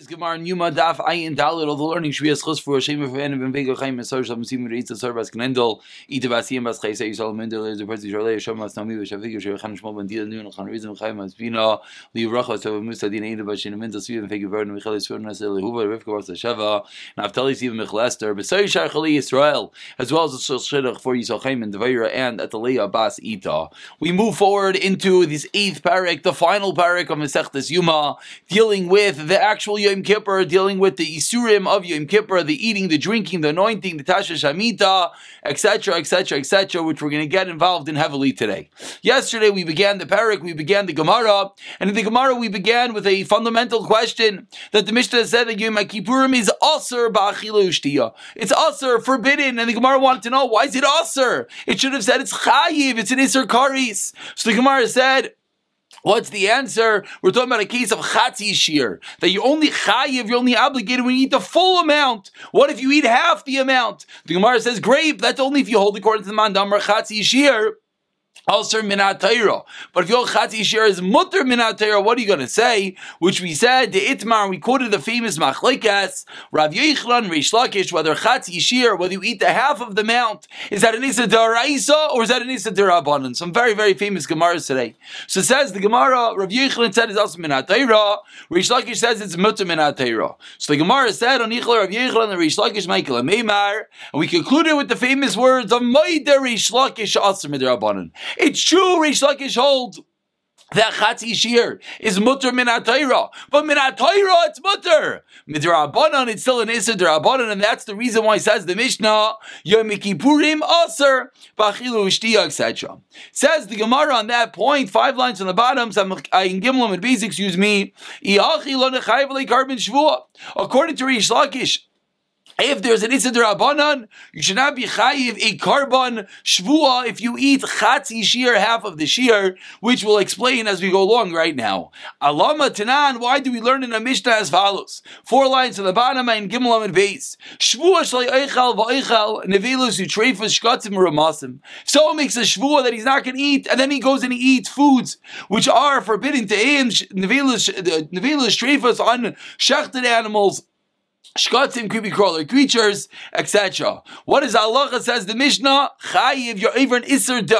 Gemara Numa Daf Ayin Dalit. Learning for Ben Vego Chaim and Bas Yisrael Mendel Nami Yosher Chan Ben Dil Nun Chan Rizim Chaim Racha So Musa Dina Mendel Svi Ben Fegi Vern Michal Yisrael Rivka Vas Sheva Naftali Siv Michal Esther B'Say Shar Chali Yisrael as well as the Shidduch for Yisrael Chaim and Devaira and at the Bas Ita. We move forward into this eighth parak, the final parak of Masechtas Yuma, dealing with the actual Yom Kippur, dealing with the Isurim of Yom Kippur, the eating, the drinking, the anointing, the Tasha Shamita, etc., etc., etc., which we're going to get involved in heavily today. Yesterday we began the parak, we began the Gemara, and in the Gemara we began with a fundamental question that the Mishnah said that Yom Kippurim is Aser Ba'achilu. It's Aser, forbidden, and the Gemara wanted to know why is it Aser? It should have said it's Chayiv, it's an Isser Karis. So the Gemara said, What's the answer? We're talking about a case of chatzi shir that you only chayiv, you're only obligated when you eat the full amount. What if you eat half the amount? The Gemara says, grape, that's only if you hold according to the mandamar chatzi shir." Also minatayra. But if your chatzi share is mutter minatayra, what are you going to say? Which we said, the itmar, we quoted the famous machlekas, Rav Yechlan, Reish Lakish, whether chatzi share, whether you eat the half of the mount, is that an isa daraisa or is that an isa darabanan? Some very, very famous Gemaras today. So it says the Gemara, Rav Yechlan said it's also minatayra, Reish Lakish says it's mutter minatayra. So the Gemara said on Yichla Rav Yechlan, the Reish Lakish, Michael, and Meimar, and we concluded with the famous words of Maider Reish Lakish, Asr Midrabanan. It's true, Reish Lakish holds that Chatzi is mutter min Atayra. But min Atayra, it's mutter. Midrabanan, it's still an Issa Drabanan, and that's the reason why it says the Mishnah, Yom Kippurim Aser, Shtiya, etc. Says the Gemara on that point, five lines on the bottom, in Gimlam and Beis, excuse me, Iachi nechayv carbon shvua. According to Reish Lakish, if there's an Isidr Abanan, you should not be chayiv a carbon shvua if you eat chatzi shear, half of the shear, which we'll explain as we go along right now. Alama Tanan, why do we learn in a Mishnah as follows? Four lines to the bottom and Gimel and base. Shvua shlai eichel va'eichel nevelus utrefus shkatzim ramasim. So makes a shvua that he's not going to eat, and then he goes and he eats foods which are forbidden to him, nevelus trefus on shechted animals, Shkatzim could be crawler creatures, etc. What is Allah says the Mishnah? Chayiv, you're even Isser de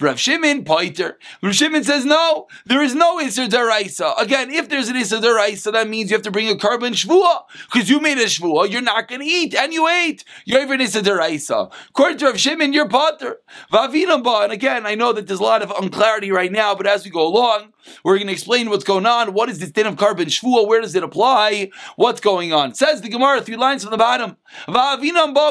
Rav Shimon, Poiter. Rav Shimon says no, there is no Isser de Again, if there's an Isser de that means you have to bring a carbon shvua. Because you made a shvua, you're not going to eat, and you ate. You're even Isser de According to Rav Shimon, you're Potter. Vavinamba, and again, I know that there's a lot of unclarity right now, but as we go along, we're going to explain what's going on. What is this din of carbon shvua? Where does it apply? What's going on? Says the Gemara, three lines from the bottom.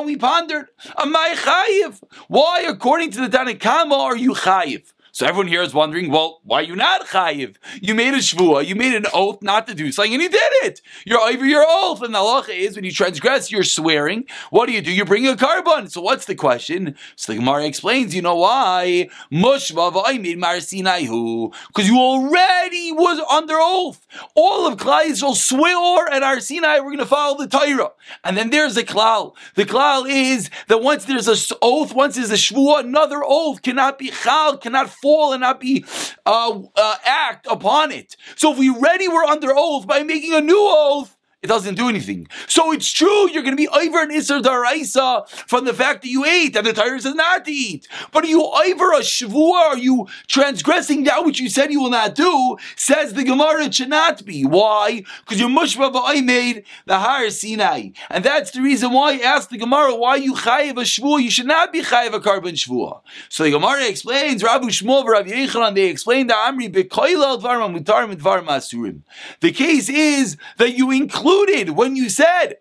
We pondered. Amay chayiv? Why, according to the Tanakama, are you chayiv? So everyone here is wondering, well, why are you not chayiv? You made a shvua, you made an oath not to do something, and you did it. You're over your oath, and the halacha is when you transgress, you're swearing. What do you do? You bring a carbon. So what's the question? So the Gemara explains, you know why? Mushva made Marsinaihu because you already was under oath. All of Klal Yisrael swore at our Sinai, we're going to follow the Torah. And then there's the klal. The klal is that once there's a oath, once there's a shvua, another oath cannot be chal, cannot fall and not be uh, uh, act upon it. So if we already were under oath by making a new oath, it doesn't do anything. So it's true, you're going to be over an Isser Daraisa from the fact that you ate, and the Torah says not to eat. But are you over a Shavua? Are you transgressing that which you said you will not do? Says the Gemara, it should not be. Why? Because you're Mushba I made the higher Sinai. And that's the reason why I asked the Gemara, why you chayiv a Shavua? You should not be chayiv a carbon Shavua. So the Gemara explains, Rabu Shmuel, Rav Yechanan, they explain the Amri, Bekoilel Dvarma Mutarim Dvarma Asurim. The case is that you include included when you said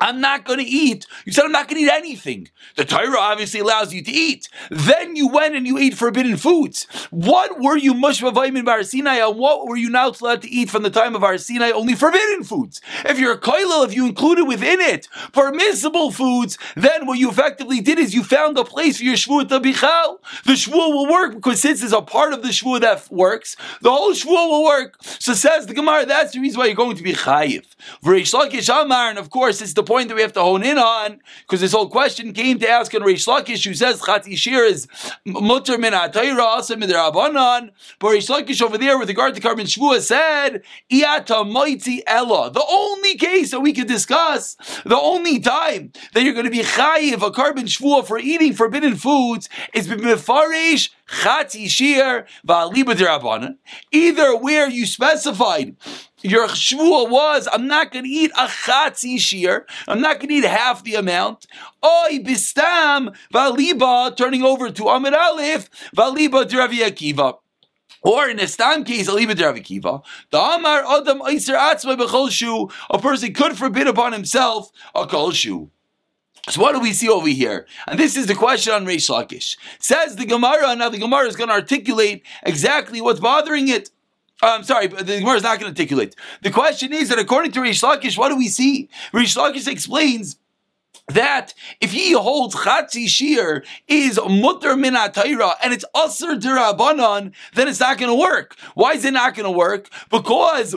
I'm not going to eat. You said I'm not going to eat anything. The Torah obviously allows you to eat. Then you went and you ate forbidden foods. What were you mushva mushvavayim bar Sinai and what were you now allowed to eat from the time of our Sinai? Only forbidden foods. If you're a koilel, if you included within it permissible foods, then what you effectively did is you found a place for your shvuah to bichal. The shvuah will work because since there's a part of the shvuah that works, the whole shvuah will work. So says the Gemara, that's the reason why you're going to be chayiv. And of course, this is the point that we have to hone in on because this whole question came to ask on Reish Lakish, who says Shir is mutter min atayra asim midrabanan. But Reish Lakish over there, with regard to Karban Shvua, said iata mighty ella. The only case that we could discuss, the only time that you're going to be chayiv a Karban Shvua for eating forbidden foods is b'mefarish chati shir va'aliba Either where you specified your shvua was, I'm not going to eat a chatzi shir. I'm not going to eat half the amount. Oy bistam valiba, turning over to Amid Aleph, valiba Ravi Akiva. Or in a stam case, Aliba Dravikiva, the Amar Adam Iser Atzma Bechol Shu, a person could forbid upon himself a Kol Shu. So what do we see over here? And this is the question on Reish Lakish. Says the Gemara, now the Gemara is going to articulate exactly what's bothering it. I'm sorry, but the Gemara is not going to articulate. The question is that according to Rish Lakish, what do we see? Rish Lakish explains that if he holds chatzi shir is mutter min and it's aser derabanan, then it's not going to work. Why is it not going to work? Because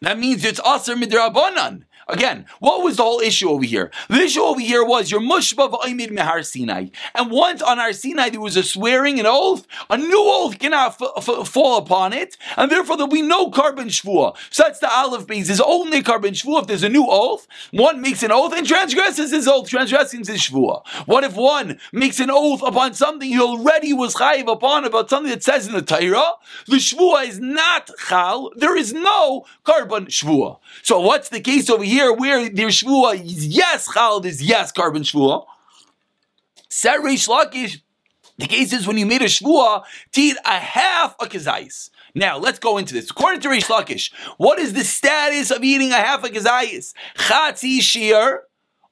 that means it's aser midrabanan. Again, what was the whole issue over here? The issue over here was your mushba v'oimid mehar Sinai. And once on our Sinai there was a swearing, an oath, a new oath cannot f- f- fall upon it, and therefore there'll be no Karban shvua. So that's the olive base. There's only Karban shvua if there's a new oath. One makes an oath and transgresses his oath, transgressing his shvua. What if one makes an oath upon something he already was chayiv upon, about something that says in the Torah? The shvua is not chal. There is no Karban shvua. So what's the case over here? Here where their shvua yes, chalad is yes, Karban shvua. Said Reish Lakish, the case is when you made a shvua eat a half a kazais. Now let's go into this. According to Reish Lakish, what is the status of eating a half a kazais? Chatzi shir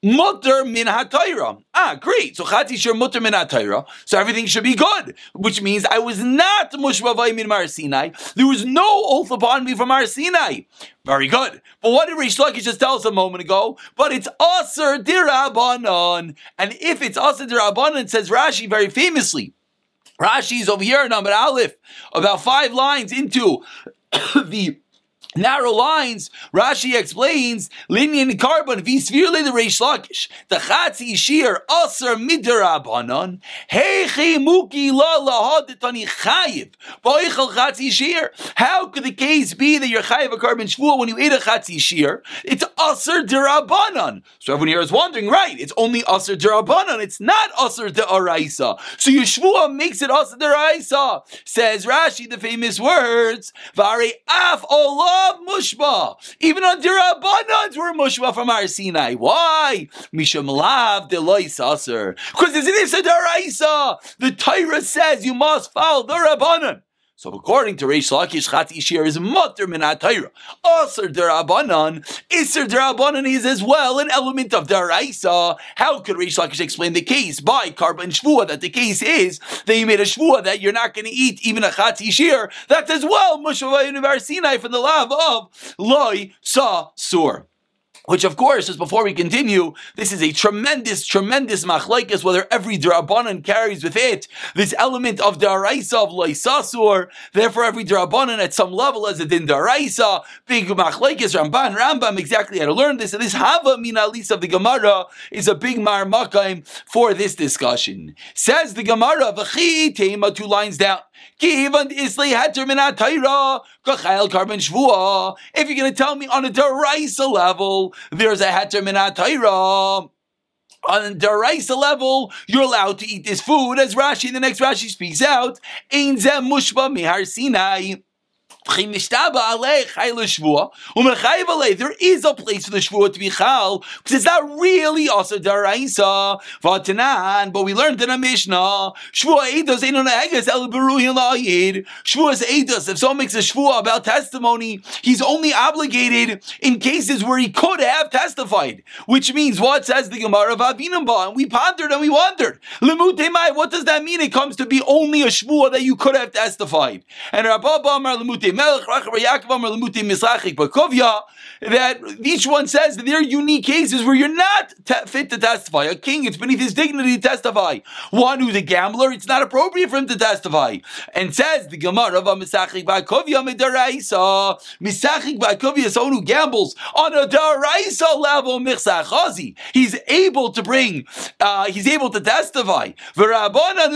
Mutter min hatayra. Ah, great. So chati shir mutter min hatayra. So everything should be good, which means I was not mushbavay min Mar Sinai. There was no oath upon me from Mar Sinai. Very good. But what did Rish Lakish just tell us a moment ago? But it's aser dirabanan. And if it's aser dirabanan, says Rashi very famously. Rashi's over here, number Aleph, about five lines into the narrow lines, Rashi explains, Linyan carbon, visvirle the Reish Lakish, the Chatzi Shir, Aser Midarabanon, Heichi Muki La Lahaditani Chayiv, Boichel Chatzi Shir. How could the case be that you're Chayiv a carbon shvua when you eat a Chatzi Shir? It's Aser Dirabanon. So everyone here is wondering, right, it's only Aser Dirabanon, it's not Aser Daraisa. So your shvua makes it Aser Daraisa. Says Rashi, the famous words, Vari Af Allah love mushba. Even on we're mushba from our Sinai. Why? Misham lav. Because it's Issa Daraisa. The Torah says you must follow the Rabbanan. So according to Reish Lakish, Chat Ishir is mutter min Torah. Aser derabanan, Iser derabanan is as well an element of deraisa. How could Reish Lakish explain the case by Karban Shvua that the case is that you made a Shvua that you're not going to eat even a Chat Ishir? That's as well Mushava Sinai from the love of Loi Sa Sur which of course, just before we continue, this is a tremendous, tremendous machlekes, whether every drabanan carries with it this element of daraisa of loisasur. Therefore, every drabanan at some level as a din daraisa, big machlekes, Ramban, Rambam, exactly how to learn this. And this hava minalis of the Gemara is a big marmakaim for this discussion. Says the Gemara, v'chi tema, two lines down. If you're going to tell me on a deraisa level, there's a heter minat Torah. On a deraisa level, you're allowed to eat this food, as Rashi, the next Rashi speaks out. Ein mushba mihar Sinai. There is a place for the shvua to be chal because it's not really also daraisa v'atanan. But we learned in a mishnah shvua eidos ain't on eges el beruhin la'yid. Shvua is eidos. If someone makes a shvua about testimony, he's only obligated in cases where he could have testified. Which means what says the Gemara of Avinamba, and we pondered and we wondered. What does that mean? It comes to be only a shvua that you could have testified. And Rabba Amar Lemute Melech, that each one says that there are unique cases where you're not te- fit to testify. A king, it's beneath his dignity to testify. One who's a gambler, it's not appropriate for him to testify. And says the Gemara of Misachik Bakovia Midaraisa, Misachik Bakovia, someone who gambles on a daraisa level michsachazi. He's able to bring, uh, he's able to testify. V'rabbanan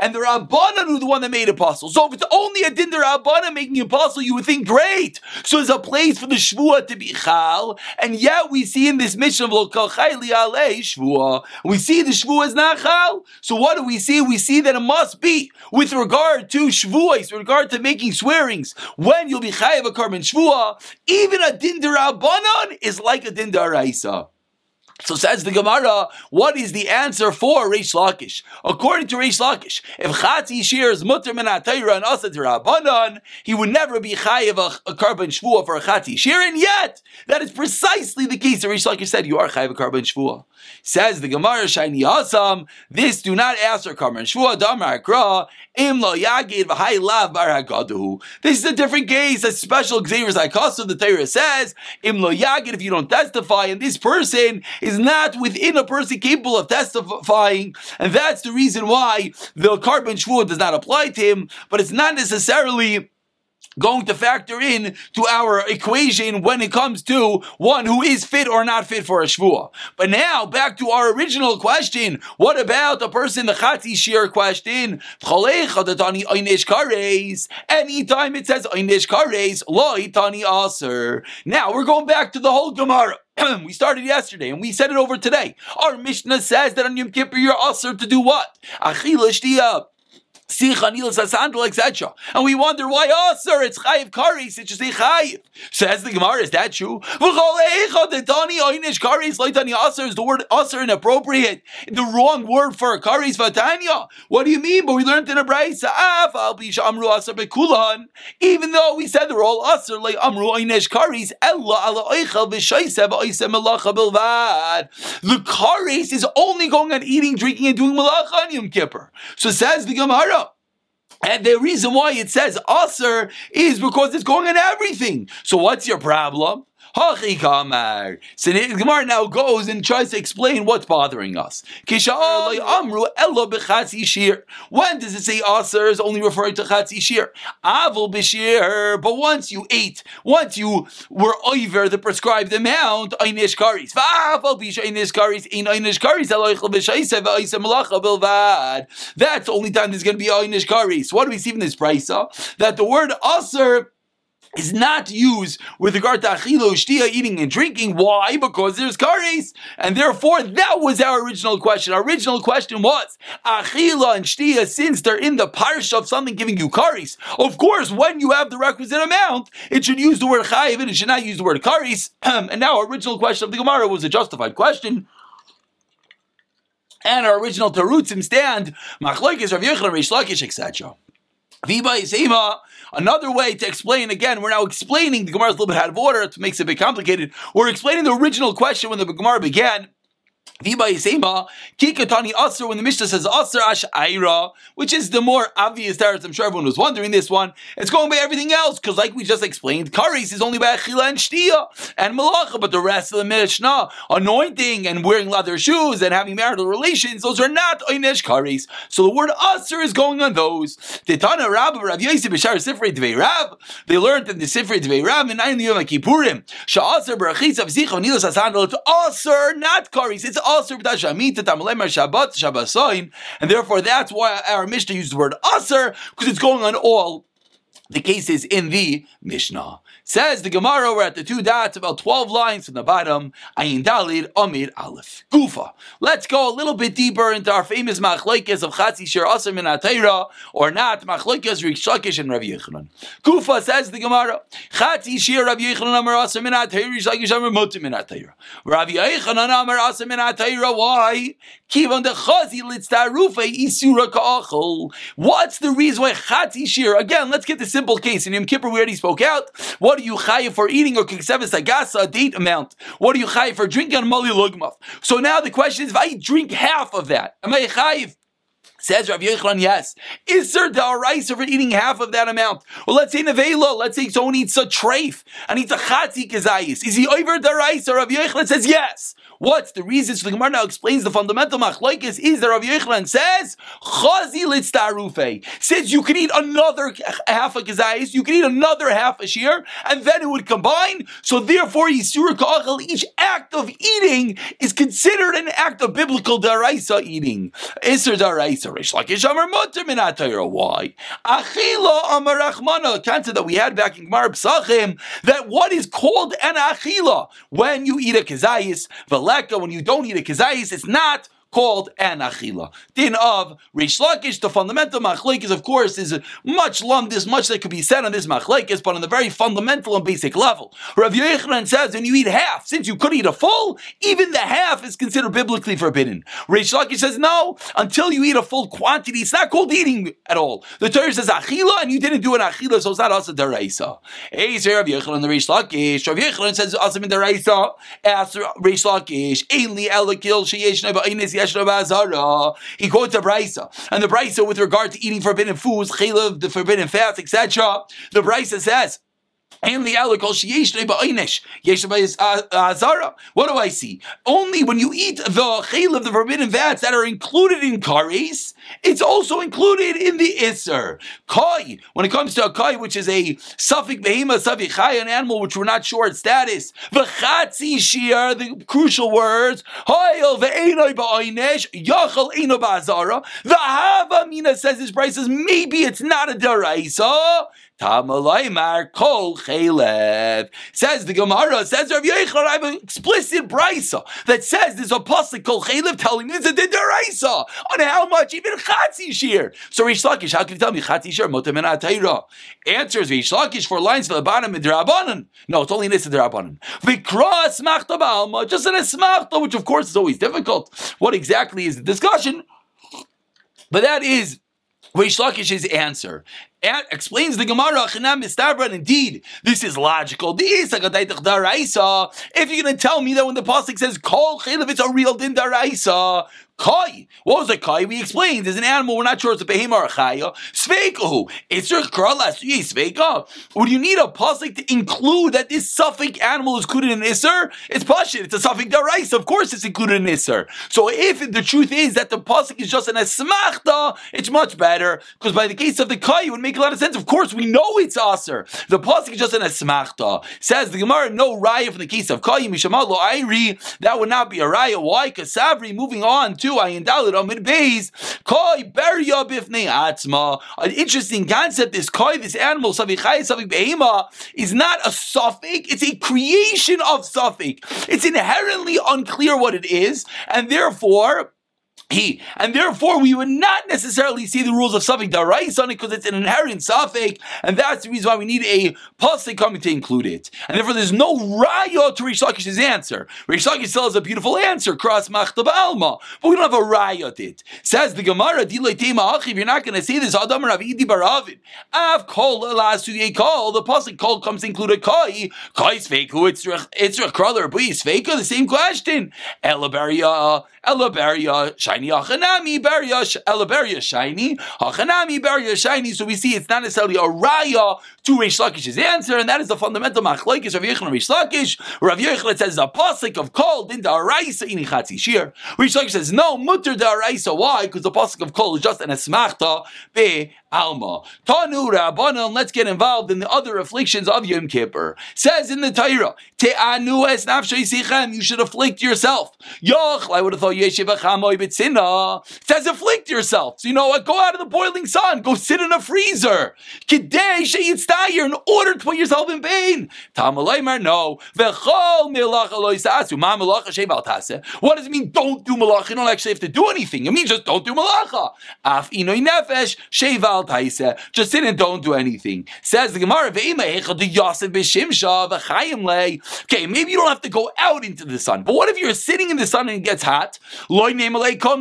and the Rabbanan who the one that made apostle. So if it's only a din Rabbanan making apostle, you would think great. So there's a place for the shvua to be chal, and yet we see in this mission of lokal chayli alei shvua, we see the shvua is not chal. So what do we see? We see that it must be with regard to shvuas, with regard to making swearings, when you'll be chayav a carbon shvua, even a din Rabbanan is like a din daraisa. So says the Gemara, what is the answer for Reish Lakish? According to Reish Lakish, if Chati Shir is mutter min and asa rabbanon, he would never be chayiv a, a carbon shvua for a Chati Shir, and yet that is precisely the case. Reish Lakish said you are chayiv a carbon shvua. Says the Gemara, Shiny Asam, this do not answer carbon shvua damar kra im lo yagid v'hai lav bar This is a different case, a special Xavier Zaykasa. The Torah says im lo yagid if you don't testify, and this person is not within a person capable of testifying, and that's the reason why the carbon shvuah does not apply to him, but it's not necessarily going to factor in to our equation when it comes to one who is fit or not fit for a shvuah. But now back to our original question: What about a person the chati shir question? Anytime it says einish kares, lo itani aser. Now we're going back to the whole Gemara. we started yesterday and we said it over today. Our Mishnah says that on Yom Kippur you're aser to do what? Achila shtiyah etc. And we wonder why, oh, sir, it's chayiv karis, it's just a chayiv. Says the Gemara, is that true? Is the word aser inappropriate? The wrong word for karis vatanya? What do you mean? But we learned in a braysa, even though we said they're all aser, like amru oinish karis, the karis is only going on eating, drinking, and doing malacha on Yom Kippur. So says the Gemara, and the reason why it says usr is because it's going on everything. So what's your problem? So the Gemara now goes and tries to explain what's bothering us. Amru When does it say Aser is only referring to Chatzi Shir? Avil Bishir, but once you ate, once you were over the prescribed amount, Einish Karis. That's the only time there's going to be Einish Karis. What do we see in this price? That the word Aser is not used with regard to achilo shtia, eating and drinking. Why? Because there's kares, and therefore that was our original question. Our original question was achila and shtia, since they're in the parsha of something giving you kares. Of course, when you have the requisite amount, it should use the word chayiv and it should not use the word kares. and now, our original question of the Gemara was a justified question. And our original terutzim stand machlokes Rav Yochanan Reish Lakish etc. Another way to explain, again, we're now explaining, the Gemara is a little bit out of order, it makes it a bit complicated. We're explaining the original question when the Gemara began. Kikatani Asr, when the Mishnah says Asr Ash Aira, which is the more obvious teretz, I'm sure everyone was wondering this one, it's going by everything else, because like we just explained, Karis is only by Achila and Shtia and Malacha, but the rest of the Mishnah, anointing and wearing leather shoes and having marital relations, those are not Oynesh Karis. So the word Asr is going on those. Rav they learned in the Sifrei Dvei Rab in Ayin Yom Kippurim, Barachis of not Karis, it's and therefore that's why our Mishnah uses the word aser because it's going on all the cases in the Mishnah. Says the Gemara, we're at the two dots, about 12 lines from the bottom. Ayin Dalid, Amir Aleph. Gufa. Let's go a little bit deeper into our famous machlokes of Chatzi Shir Asr Min or not, machlokes Rish Lakish and Rav Yechanan. Gufa says the Gemara, Chatzi Shir Rav Yechanan Amar Asr Min HaTeira, Rish Lakish Amar Motim Min HaTeira. Rav Yechanan Amar Asr Min HaTeira, why? Kivan de Chazi Litztarufe Isura Ka'achol. What's the reason why Chatzi Shir? Again, let's get the simple case. In Yom Kippur, we already spoke out. What what are you chayiv for eating or kikseves agasa, a date amount? What are you chayiv for drinking on mali lugmaf? So now the question is, if I drink half of that, am I chayiv? Says Rav Yechon, yes. Is there da'araisa for eating half of that amount? Well, let's say nevela. Let's say someone eats a treif and eats a chatzi kazayis. Is he over da'araisa? Rav Yechon says yes. What's the reason? So the Gemara now explains the fundamental machlokes is that Rav Yochanan says chazi litztarufe. Since you can eat another half a kazayis, you can eat another half a shear, and then it would combine. So therefore, yisur kachel, each act of eating is considered an act of biblical daraisa eating. Isser daraisa rish lakish amar mutter minatayra. Why? Achila amar rachmana. Concept that we had back in Gemara Psachim that what is called an achila when you eat a kazayis, veleka when you don't eat a kazayis, it's not called an achila. Din of Rish Lakish, the fundamental machlekes, of course, is much lump, this much that could be said on this machlekes, but on the very fundamental and basic level. Rav Yochanan says when you eat half, since you could eat a full, even the half is considered biblically forbidden. Rish Lakish says no, until you eat a full quantity, it's not called eating at all. The Torah says achila, and you didn't do an achila, so it's not asa deraisa. Say Rav Yochanan the Rish Lakish. Rav Yochanan says asa min deraisa. Ask Rish Lakish. Ainli elakil sheyesh he quotes a brisa, and the brisa with regard to eating forbidden foods, chaylev, the forbidden fats, etc. The brisa says. And the Allah called Shiyeshna Ba'inish. Uh, uh, what do I see? Only when you eat the chayil of the forbidden fats that are included in curries, it's also included in the iser. Koi, when it comes to a koi, which is a suffix behema suffix an animal which we're not sure its status. V'chatzi shir, the crucial words. Hoyel ve'enoi ba'oinesh, yachal eno ba'azara. The hava mina says this price maybe it's not a deraisa. Tamalaymar kol chelev. Says the Gemara, says Rav Yechon, I have an explicit brisa that says there's a pasuk kol chelev telling me it's a deraisa on how much even chatzi shir. So Rish Lakish, how can you tell me chatzi shir motem and Answers Rish Lakish for lines for the bottom in drabanan. No, it's only in this drabanan. Vikra smachta ba'alma, just an esmachta, which of course is always difficult. What exactly is the discussion? But that is Rish Lakish's answer explains the Gemara, and indeed, this is logical. If you're going to tell me that when the Pasuk says, Kol it's a real din daraisa, Kai. What was a kai? We explained. There's an animal. We're not sure it's a behema or a chaya. Sveikahu. It's your kralas. Sveika. Would you need a pasuk to include that this suffix animal is included in Isser? It's pashit. It's a suffix darais. Of course, it's included in Isser. So if the truth is that the pasuk is just an asmachta, it's much better because by the case of the kai, it would make a lot of sense. Of course, we know it's aser. The pasuk is just an asmachta. Says the Gemara, no raya from the case of kai mishamalo airi. That would not be a raya. Why? Because Savri. Moving on to two, Ayin Dalit Amid Beis, Koi Beria Bifnei Atzma. An interesting concept is Koi, this animal, Savichai, Savik Behema, is not a suffix, it's a creation of suffix. It's inherently unclear what it is, and therefore, he, and therefore we would not necessarily see the rules of suffix darais on it because it's an inherent suffix, and that's the reason why we need a pasuk coming to include it. And therefore, there's no raya to Rish Lakish's answer. Rish Lakish still has a beautiful answer, cross machtab alma, but we don't have a raya to it. Says the Gemara, if you're not going to say this, Adam Rav Idi bar Avin, Av kol kol, the pasuk kol comes to include a koi, koi sveiku, it's it's a crawler, but sveiku, the same question. Elabaria, elabaria, shiny achanami beria elaberia shiny achanami beria shiny. So we see it's not necessarily a raya to Reish Lakish's answer, and that is the fundamental machlokes of Yechon and Reish Lakish. Rav Yechon says a pasuk of kol din da'araisa ini chatzi shir. Reish Lakish says no mutter da'araisa. Why? Because the pasuk of kol is just an esmachta be Alma. Tanu Rabbanon, let's get involved in the other afflictions of Yom Kippur. Says in the Torah, Te'anu es nafshay sichem, you should afflict yourself. Yoch, I would have thought Yeshiva chamoy It says afflict yourself. So you know what? Go out of the boiling sun. Go sit in a freezer. Kidei sheyitztayir in order to put yourself in pain. Tamalaymer, no. V'chol milach aloy sasu. Ma malacha sheval tase. What does it mean don't do malacha? You don't actually have to do anything. It means just don't do malacha. Af inoy nefesh sheval just sit and don't do anything. Says the Gemara, Okay, maybe you don't have to go out into the sun, but what if you're sitting in the sun and it gets hot? leikom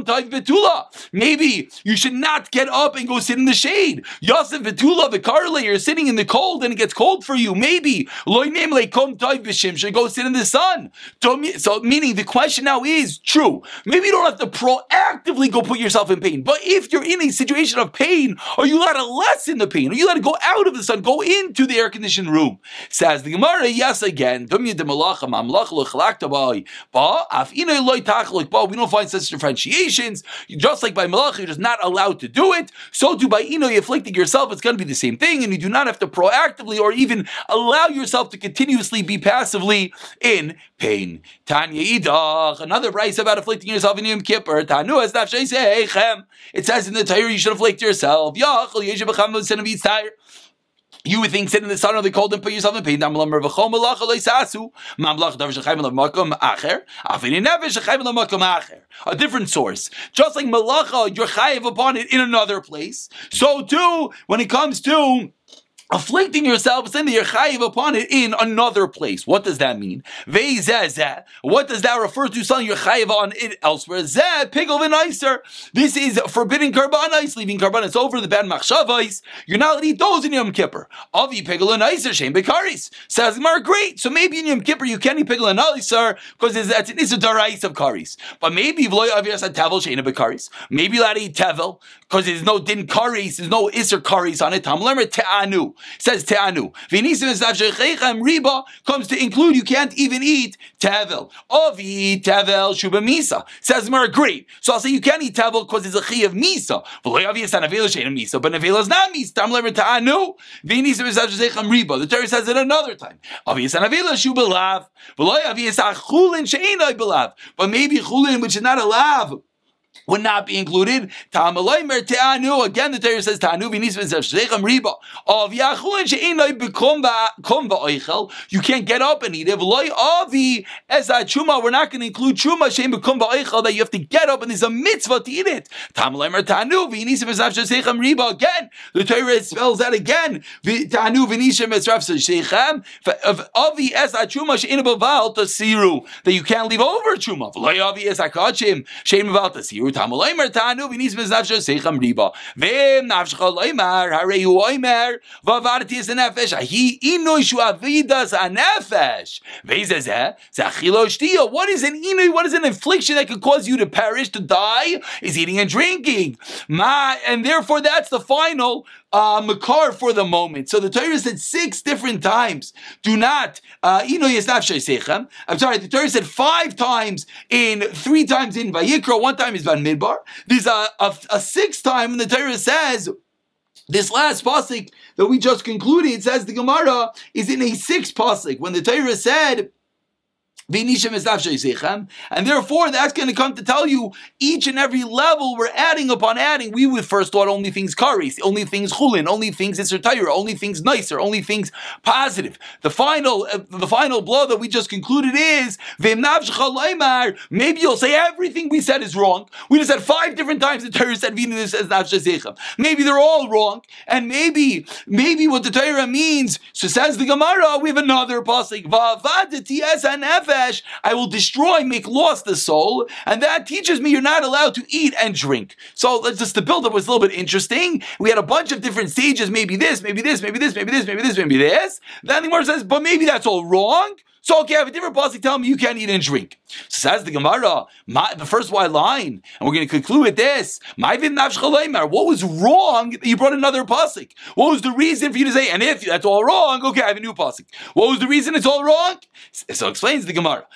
Maybe you should not get up and go sit in the shade. Yosef betula v'karle, you're sitting in the cold and it gets cold for you. Maybe loy name leikom taiv b'shim should go sit in the sun. So meaning the question now is true. Maybe you don't have to proactively go put yourself in pain, but if you're in a situation of pain, are you allowed to lessen the pain? Are you allowed to go out of the sun, go into the air conditioned room? Says the Gemara, yes again. We don't find such Just like by malach, you're just not allowed to do it. So too by you're afflicting yourself, it's going to be the same thing, and you do not have to proactively or even allow yourself to continuously be passively in pain. Tanya idach, another rice about afflicting yourself in Yom Kippur. Tanu It says in the Torah you should afflict yourself. You would think sit in the sun or the cold and put yourself in pain. A different source. Just like malacha, you're chayiv upon it in another place. So too, when it comes to afflicting yourself, that you're chayiv upon it in another place. What does that mean? What does that refer to? Something you're chayiv on it elsewhere. Zeh, pigel v'naiser. This is forbidding karbanis, leaving karbanis over the bad machshavais. You're not allowed to eat those in Yom Kippur. Avi pigel v'naiser, shem bekaris. Says Gemara, great. So maybe in Yom Kippur you can't eat pigel v'naiser because that's an isadorais of karis. But maybe v'loy aviyas tevel sheina bekaris. Maybe you're allowed to eat tevel because there's no din karis, there's no iser karis on it. Tamlemer te'anu says te'anu. V'nisim riba comes to include you can't even eat tevel. Ovi tevel shuba misa. Says Mer, great. So I'll say you can't eat tevel because it's a chi of misa. V'loy avias an avela shein misa, but avela is not misa. Tamlemer te'anu. V'nisim riba. The Torah says it another time. Avias an avela shuba lav. V'loy avias achulin shein belav. But maybe chulin which is not a lav would not be included. Again, the Torah says Tanu riba of You can't get up and eat it. avi as chuma. We're not going to include chuma that you have to get up and there's a mitzvah to eat it. Tanu riba. Again, the Torah spells that again. V'nishim etzraf avi as that you can't leave over chuma. Tamaloimer Tanu Vinis Mizavsha Seicham Riba. Vim Navshcha Loimer Hareyu Oimer Vavarti is a nefesh. He inoy shu avidas a. Vezezeh Zachilo Shtia. What is an inoy? What is an affliction that could cause you to perish, to die? Is eating and drinking. Ma, and therefore that's the final uh, makar for the moment. So the Torah said six different times, do not, uh, I'm sorry, the Torah said five times in, three times in Vayikra, one time is Bamidbar. There's a, a, a sixth time when the Torah says, this last pasuk that we just concluded, says the Gemara is in a sixth pasuk when the Torah said, and therefore, that's going to come to tell you each and every level we're adding upon adding. We would first thought only things karis, only things chulin, only things isser only things nicer, only things positive. The final, uh, the final blow that we just concluded is maybe you'll say everything we said is wrong. We just said five different times the Torah said Maybe they're all wrong, and maybe maybe what the Torah means. So says the Gemara, we have another pasuk nefesh, I will destroy, make lost the soul, and that teaches me you're not allowed to eat and drink. So let's just the buildup was a little bit interesting. We had a bunch of different stages, maybe this, maybe this, maybe this, maybe this, maybe this, maybe this. Then the Gemara says, but maybe that's all wrong. So okay, I have a different policy telling me you can't eat and drink. Says the Gemara, my, the first white line, and we're going to conclude with this. My What was wrong that you brought another pasuk? What was the reason for you to say, and if that's all wrong, okay, I have a new pasuk. What was the reason it's all wrong? So explains the Gemara.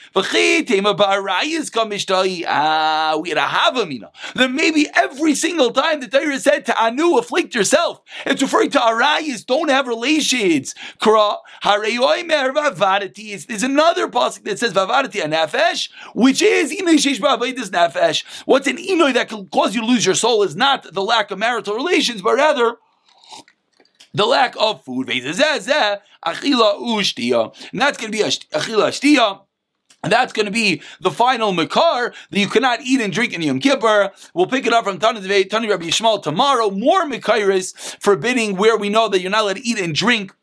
Ah, we had a havamina. Then maybe every single time the Torah said to Anu, afflict yourself, it's referring to arayas, don't have relations. There's another pasuk that says Vavarati nefesh, which is Inoy Sheish nefesh. What's an Inoy that can cause you to lose your soul is not the lack of marital relations, but rather the lack of food. And that's going to be achila shtiya. And that's going to be the final makar that you cannot eat and drink in Yom Kippur. We'll pick it up from Tani Rabbi Yishmael tomorrow. More makaris forbidding where we know that you're not allowed to eat and drink